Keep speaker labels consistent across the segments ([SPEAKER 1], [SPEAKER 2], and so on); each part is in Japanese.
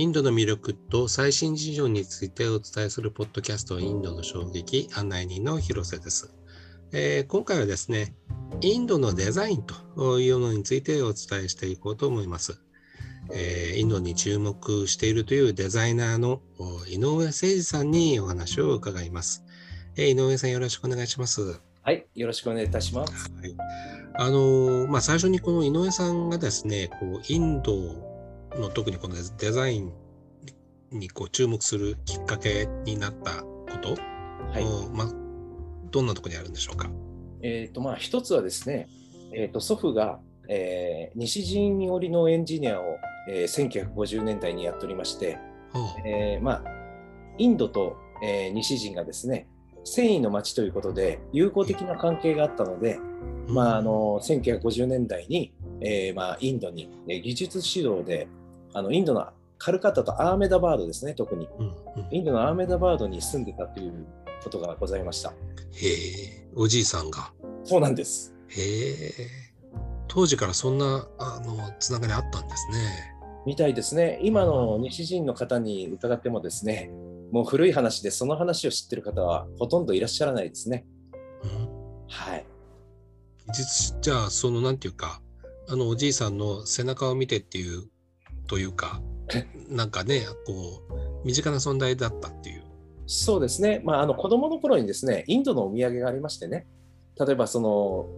[SPEAKER 1] インドの魅力と最新事情についてお伝えするポッドキャストインドの衝撃案内人の広瀬です、えー、今回はですね、インドのデザインというのについてお伝えしていこうと思います。えー、インドに注目しているというデザイナーの井上誠二さんにお話を伺います。えー、井上さんよろしくお願いします。
[SPEAKER 2] はい、よろしくお願いいたします。はい、
[SPEAKER 1] あのまあ、最初にこの井上さんがですね、こうインドの特にこのデザインにこう注目するきっかけになったこと、はい。まあ、どんなところにあるんでしょうか？
[SPEAKER 2] えーとまあ、一つはですね、えーと、祖父が、えー、西陣織のエンジニアを、えー、1950年代にやっておりまして、えーまあ、インドと、えー、西陣がですね繊維の町ということで友好的な関係があったので、まあ、あの1950年代に、えーまあ、インドに、え技術指導であのインドのカルカッタとアーメダバードですね特に、うんうん、インドのアーメダバードに住んでたということがございました。へ
[SPEAKER 1] えおじいさんが。
[SPEAKER 2] そうなんです。
[SPEAKER 1] へえ。当時からそんなあのつながりあったんですね。
[SPEAKER 2] みたいですね。今の西人の方に伺ってもですねもう古い話でその話を知ってる方はほとんどいらっしゃらないですね、うん、はい。
[SPEAKER 1] 実じゃあそのなんていうかあのおじいさんの背中を見てっていうというかなんかねこう身近な存在だったっていう。
[SPEAKER 2] そうですね、まあ、あの子供の頃にですねインドのお土産がありましてね。例えばその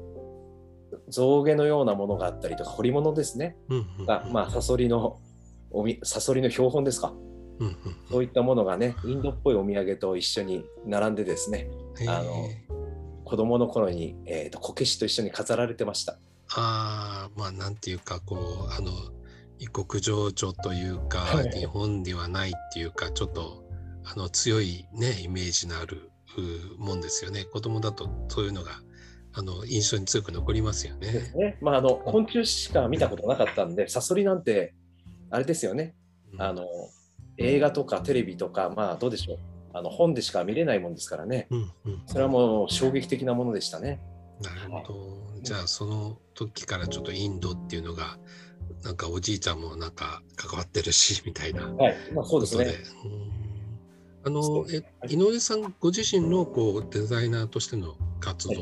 [SPEAKER 2] 象牙のようなものがあったりとか彫り物ですね、まあ、サソリのおみサソリの標本ですか、そういったものがねインドっぽいお土産と一緒に並んでですね。あの子供の頃に、えーと、こけしと一緒に飾られてました。
[SPEAKER 1] あまあなんていうかこうあの異国情緒というか、はい、日本ではないっていうかちょっとあの強いねイメージのあるもんですよね子供だとそういうのがあの印象に強く残りますよね。ですね。
[SPEAKER 2] まああの昆虫しか見たことなかったんでサソリなんてあれですよね。あの映画とかテレビとかまあどうでしょうあの本でしか見れないもんですからね、うんうん、それはもう衝撃的なものでしたね。
[SPEAKER 1] なるほど、はい、じゃあその時からちょっとインドっていうのがなんかおじいちゃんもなんか関わってるし みたいな。
[SPEAKER 2] はい、まあ、そうですね。
[SPEAKER 1] あのえ井上さんご自身のこうデザイナーとしての活動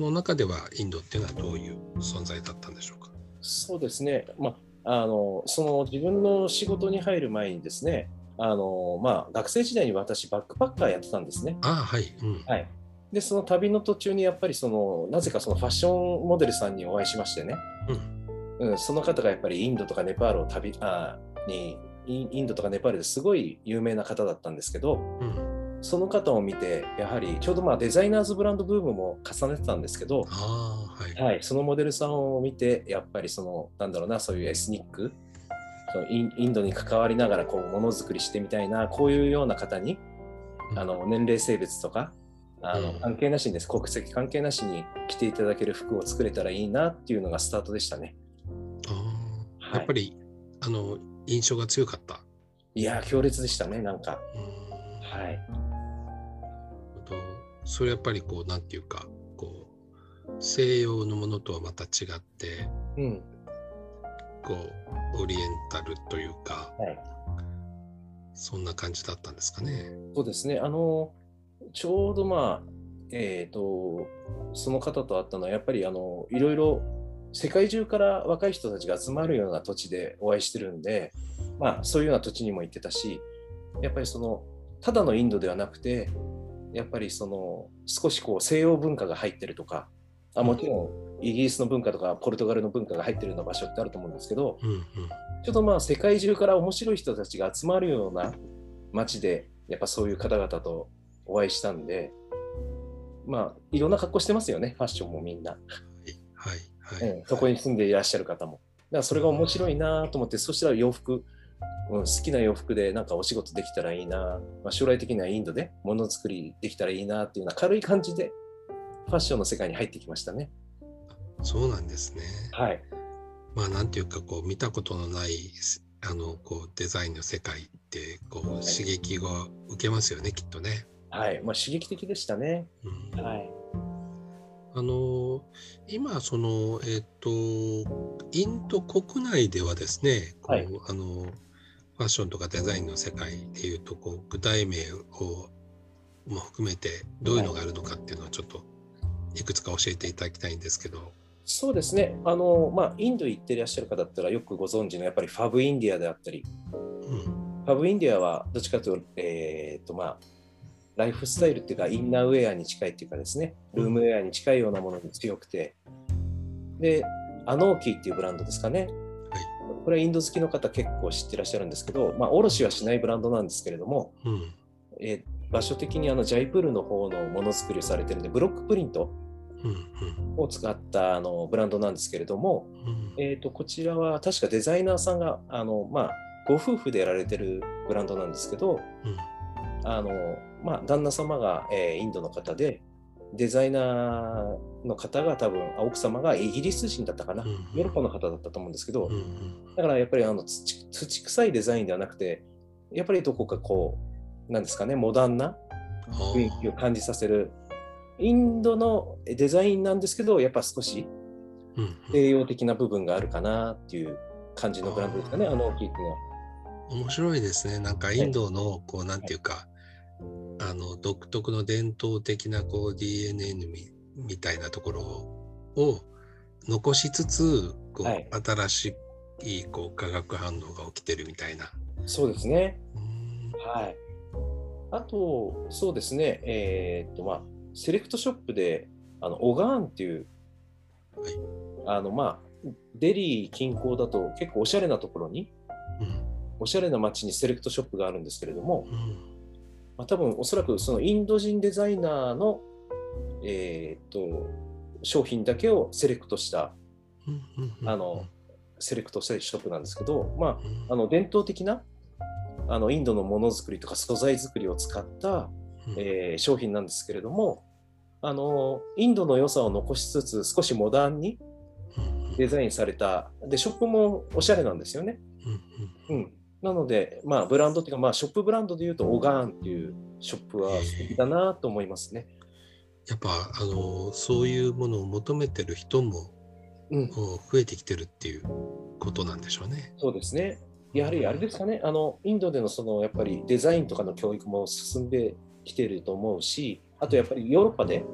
[SPEAKER 1] の中ではインドっていうのはどういう存在だったんでしょうか？
[SPEAKER 2] そうですね、まあ、あのその自分の仕事に入る前にですねあのまあ、学生時代に私バックパッカーやってたんですね。
[SPEAKER 1] あはい、うん、
[SPEAKER 2] はい、でその旅の途中にやっぱりそのなぜかそのファッションモデルさんにお会いしましてね、うん、うん、その方がやっぱりインドとかネパールを旅あにインドとかネパールですごい有名な方だったんですけど、うん、その方を見てやはりちょうどまあデザイナーズブランドブームも重ねてたんですけど、はい、はい、そのモデルさんを見てやっぱりそのなんだろうなそういうエスニックそのインドに関わりながらこうものづくりしてみたいなこういうような方に、あの年齢性別とかあの、関係なしにです。国籍関係なしに着ていただける服を作れたらいいなっていうのがスタートでしたね。
[SPEAKER 1] あやっぱり、あの印象が強かった
[SPEAKER 2] いや強烈でしたねなんか。はい。
[SPEAKER 1] それやっぱりこうなんていうかこう西洋のものとはまた違って、うん、こうオリエンタルというか、はい、そんな感じだったんですかね。
[SPEAKER 2] そうですねあのちょうどまあえーと、その方と会ったのはやっぱりあのいろいろ世界中から若い人たちが集まるような土地でお会いしてるんで、まあ、そういうような土地にも行ってたしやっぱりそのただのインドではなくてやっぱりその少しこう西洋文化が入ってるとかあもちろんイギリスの文化とかポルトガルの文化が入ってるような場所ってあると思うんですけど、うんうん、ちょっとまあ世界中から面白い人たちが集まるような街でやっぱそういう方々とお会いしたんでまあいろんな格好してますよねファッションもみんな、はいそこに住んでいらっしゃる方もだからそれが面白いなと思って、そしたら洋服うん、好きな洋服でなんかお仕事できたらいいな、まあ、将来的にはインドでものづくりできたらいいなっていうような軽い感じでファッションの世界に入ってきましたね。
[SPEAKER 1] そうなんですね。
[SPEAKER 2] はい。
[SPEAKER 1] まあなんていうかこう見たことのないあのこうデザインの世界ってこう刺激を受けますよね、きっとね。
[SPEAKER 2] はい、まあ刺激的でしたね。うん、はい。
[SPEAKER 1] あの今そのえっ、ー、とインド国内ではですね、はい、あのファッションとかデザインの世界でいうとこう具体名をも含めてどういうのがあるのかっていうのをちょっといくつか教えていただきたいんですけど。
[SPEAKER 2] そうですね、あのまあ、インド行ってらっしゃる方だったらよくご存知のやっぱりファブインディアであったり、うん、ファブインディアはどっちかというと,、えーとまあ、ライフスタイルっていうかインナーウェアに近いっていうかですね、ルームウェアに近いようなものに強くて、で、アノーキーっていうブランドですかね。これはインド好きの方結構知ってらっしゃるんですけど、まあ、卸はしないブランドなんですけれども、うん、えー、場所的にあのジャイプールの方のものづくりをされてるんで、ブロックプリントを使ったあのブランドなんですけれども、うん、えー、とこちらは確かデザイナーさんがあの、まあ、ご夫婦でやられてるブランドなんですけど、うん、あのまあ、旦那様が、えー、インドの方で、デザイナーの方が多分、奥様がイギリス人だったかな、うんうん、ヨーロッパの方だったと思うんですけど、うんうん、だからやっぱりあの土土臭いデザインではなくて、やっぱりどこかこう、なんですかね、モダンな雰囲気を感じさせる、インドのデザインなんですけど、やっぱ少し西洋的な部分があるかなっていう感じのブランドですかね、あの大きいのは。
[SPEAKER 1] 面白いですね。なんかインドの、こう、なんていうか、あの独特の伝統的なこう DNA みみたいなところを残しつつこう、はい、新しいこう化学反応が起きてるみたいな。
[SPEAKER 2] そうですね。はい。あと、そうですね、えー、っと、まあ、セレクトショップで、あの、オガーンっていう、はい、あの、まあ、デリー近郊だと結構おしゃれなところに、うん、おしゃれな街にセレクトショップがあるんですけれども、うんまあ、多分おそらくそのインド人デザイナーの、えー、と商品だけをセレクトした、あのセレクトしたショップなんですけど、まあ、あの伝統的なあのインドのものづくりとか素材作りを使った、えー、商品なんですけれどもあのインドの良さを残しつつ少しモダンにデザインされた。でショップもおしゃれなんですよね。うん、なので、まあ、ブランドっていうか、まあ、ショップブランドでいうと、オガーンっていうショップは素敵だなと思いますね。
[SPEAKER 1] やっぱあのそういうものを求めてる人も、うん、増えてきてるっていうことなんでしょうね。
[SPEAKER 2] そうですね。やはりあれですかね、あのインドでのそのやっぱりデザインとかの教育も進んできてると思うし、あとやっぱりヨーロッパで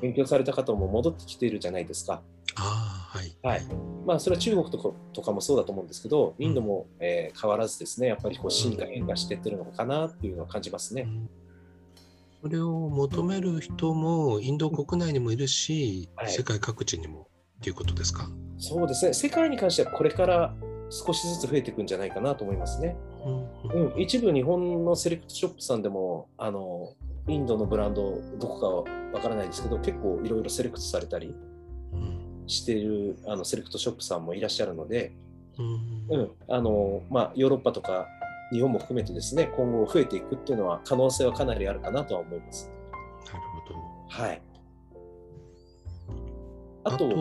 [SPEAKER 2] 勉強された方も戻ってきているじゃないですか。
[SPEAKER 1] うん、あはい、
[SPEAKER 2] はい。まあ、それは中国とかとかもそうだと思うんですけど、インドも、えー、変わらずですね、やっぱりこう進化、変化していってるのかなっていうのを感じますね。
[SPEAKER 1] それを求める人もインド国内にもいるし、はい、世界各地にもっていうことですか？
[SPEAKER 2] そうですね、世界に関してはこれから少しずつ増えていくんじゃないかなと思いますね。うん、うん、一部日本のセレクトショップさんでもあのインドのブランドどこかはわからないですけど結構いろいろセレクトされたりしているあのセレクトショップさんもいらっしゃるので、うん、うん、あのまあ、ヨーロッパとか日本も含めてですね今後増えていくっていうのは可能性はかなりあるかなとは思います。
[SPEAKER 1] なるほど。
[SPEAKER 2] はい。あと、は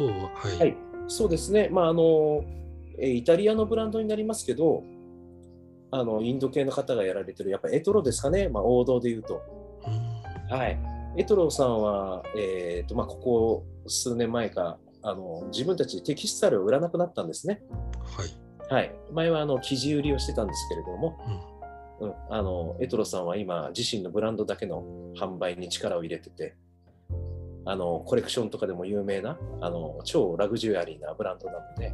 [SPEAKER 2] い、はい、そうですね、まああの、イタリアのブランドになりますけど、あのインド系の方がやられてる、やっぱエトロですかね、まあ、王道で言うと。はい、エトロさんは、えーとまあ、ここ数年前かあの自分たちテキスタイルを売らなくなったんですね。
[SPEAKER 1] はい。
[SPEAKER 2] はい、前はあの生地売りをしてたんですけれども、うん、うん、あのエトロさんは今自身のブランドだけの販売に力を入れてて、あのコレクションとかでも有名なあの超ラグジュアリーなブランドなので、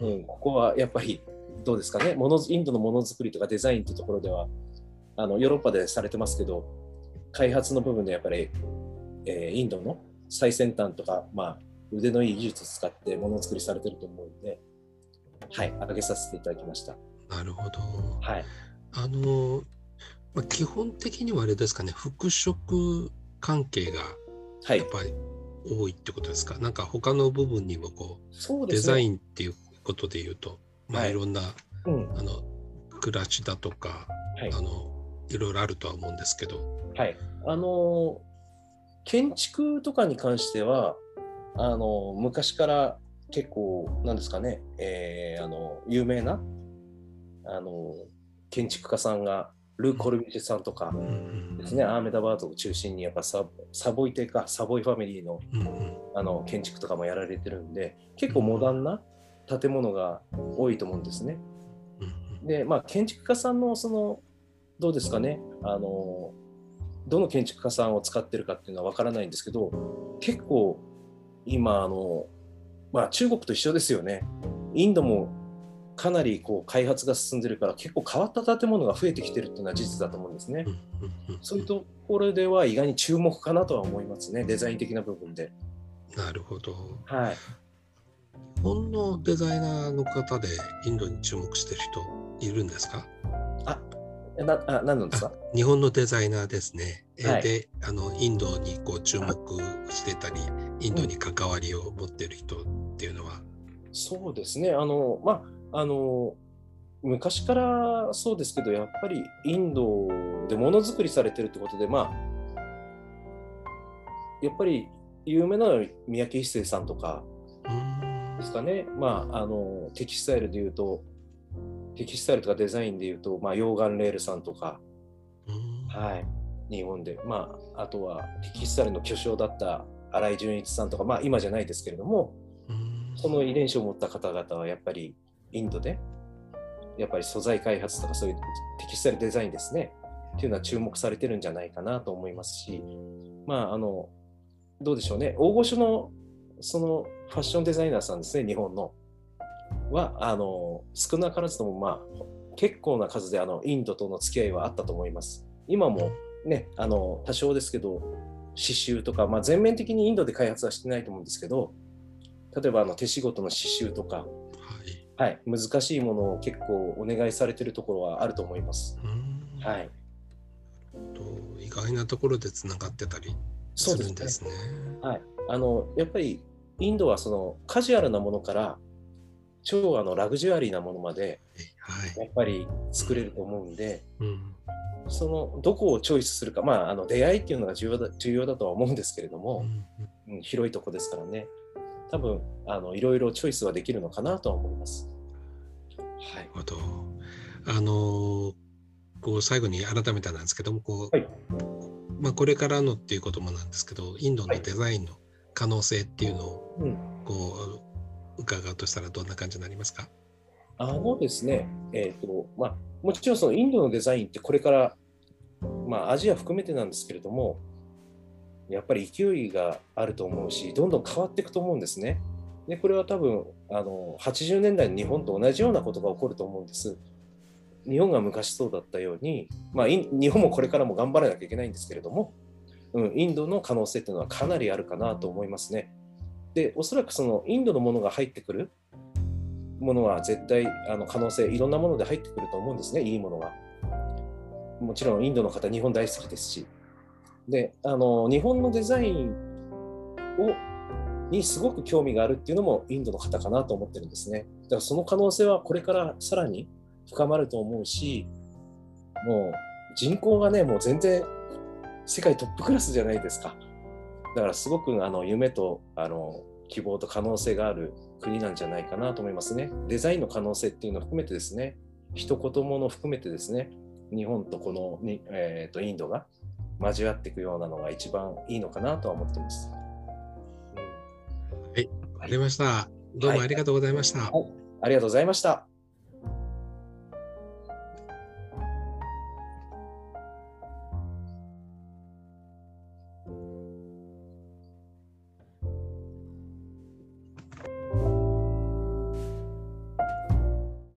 [SPEAKER 2] うん、うん、ここはやっぱりどうですかね。ものインドのものづくりとかデザインというところではあのヨーロッパでされてますけど開発の部分でやっぱり、えー、インドの最先端とか、まあ、腕のいい技術を使ってものづくりされてると思うので、はい、上げさせていただきました。
[SPEAKER 1] なるほど。
[SPEAKER 2] はい。
[SPEAKER 1] あの、まあ、基本的にはあれですかね、服飾関係がやっぱり多いってことですか、はい、なんか他の部分にもこう、ね、デザインっていうことでいうと、まあ、いろんな、はいうん、あの暮らしだとか、はい、あのいろいろあるとは思うんですけど。
[SPEAKER 2] はい。あの建築とかに関しては、あの昔から結構なんですかね、えー、あの有名なあの建築家さんがルー・コルビジェさんとかですね、アーメダバードを中心にやっぱササボイ邸かサボイファミリーのあの建築とかもやられてるんで結構モダンな建物が多いと思うんですね。で、まあ、建築家さんのその、どうですかね、あのどの建築家さんを使ってるかっていうのは分からないんですけど、結構今あの、まあ、中国と一緒ですよね。インドもかなりこう開発が進んでるから結構変わった建物が増えてきてるっていうのは事実だと思うんですね。そういうところでは意外に注目かなとは思いますね、デザイン的な部分で。
[SPEAKER 1] なるほど。
[SPEAKER 2] はい。
[SPEAKER 1] 日本のデザイナーの方でインドに注目してる人いるんですか？
[SPEAKER 2] あなあ何なんですか？
[SPEAKER 1] 日本のデザイナーですね。はい、であのインドにこう注目してたりインドに関わりを持ってる人っていうのは、
[SPEAKER 2] うん、そうですね。あのまああの昔からそうですけどやっぱりインドでものづくりされてるってことでまあやっぱり有名なのは三宅一生さんとかですかね、まああのテキスタイルでいうとテキスタイルとかデザインでいうと、まあ、溶岩レールさんとか、はい、日本で、まあ、あとはテキスタイルの巨匠だった新井純一さんとか、まあ、今じゃないですけれども、その遺伝子を持った方々はやっぱりインドで、やっぱり素材開発とかそういうテキスタイルデザインですね、っていうのは注目されてるんじゃないかなと思いますし、まあ、あの、どうでしょうね、大御所のそのファッションデザイナーさんですね、日本の。は、あの、少なからずとも、まあ、結構な数であのインドとの付き合いはあったと思います。今もね、あの多少ですけど、刺繍とか、まあ、全面的にインドで開発はしてないと思うんですけど、例えばあの手仕事の刺繍とか、はい、難しいものを結構お願いされてるところはあると思います。はい、
[SPEAKER 1] 意外なところでつながってたりするんですね。すね。
[SPEAKER 2] はい、あのやっぱりインドはそのカジュアルなものから超あのラグジュアリーなものまでやっぱり作れると思うんで、うん。うん、そのどこをチョイスするか、まあ、あの出会いっていうのが重要だ重要だとは思うんですけれども、うん、広いとこですからね。多分あのいろいろチョイスはできるのかなとは思います。
[SPEAKER 1] はい、あのこう最後に改めてなんですけどもこう、はい、まあ、これからのっていうこともなんですけどインドのデザインの可能性っていうのを、はい、こう伺うとしたらどんな感じになりますか？
[SPEAKER 2] あのですね、えーとまあ、もちろんそのインドのデザインってこれから、まあ、アジア含めてなんですけれどもやっぱり勢いがあると思うしどんどん変わっていくと思うんですね。でこれは多分あの80年代の日本と同じようなことが起こると思うんです。日本が昔そうだったように、まあ、日本もこれからも頑張らなきゃいけないんですけれども、うん、インドの可能性っていうのはかなりあるかなと思いますね。でおそらくそのインドのものが入ってくるものは絶対あの可能性いろんなもので入ってくると思うんですねいいものが。もちろんインドの方日本大好きですしであの日本のデザインをにすごく興味があるっていうのもインドの方かなと思ってるんですね。だからその可能性はこれからさらに深まると思うしもう人口がねもう全然世界トップクラスじゃないですか。だからすごくあの夢とあの希望と可能性がある国なんじゃないかなと思いますね。デザインの可能性っていうのを含めてですね、一言もの含めてですね、日本とこのに、えー、とインドが交わっていくようなのが一番いいのかなとは思ってます。
[SPEAKER 1] はい、わかりました。どうもありがとうございました。はい、
[SPEAKER 2] ありがとうございました。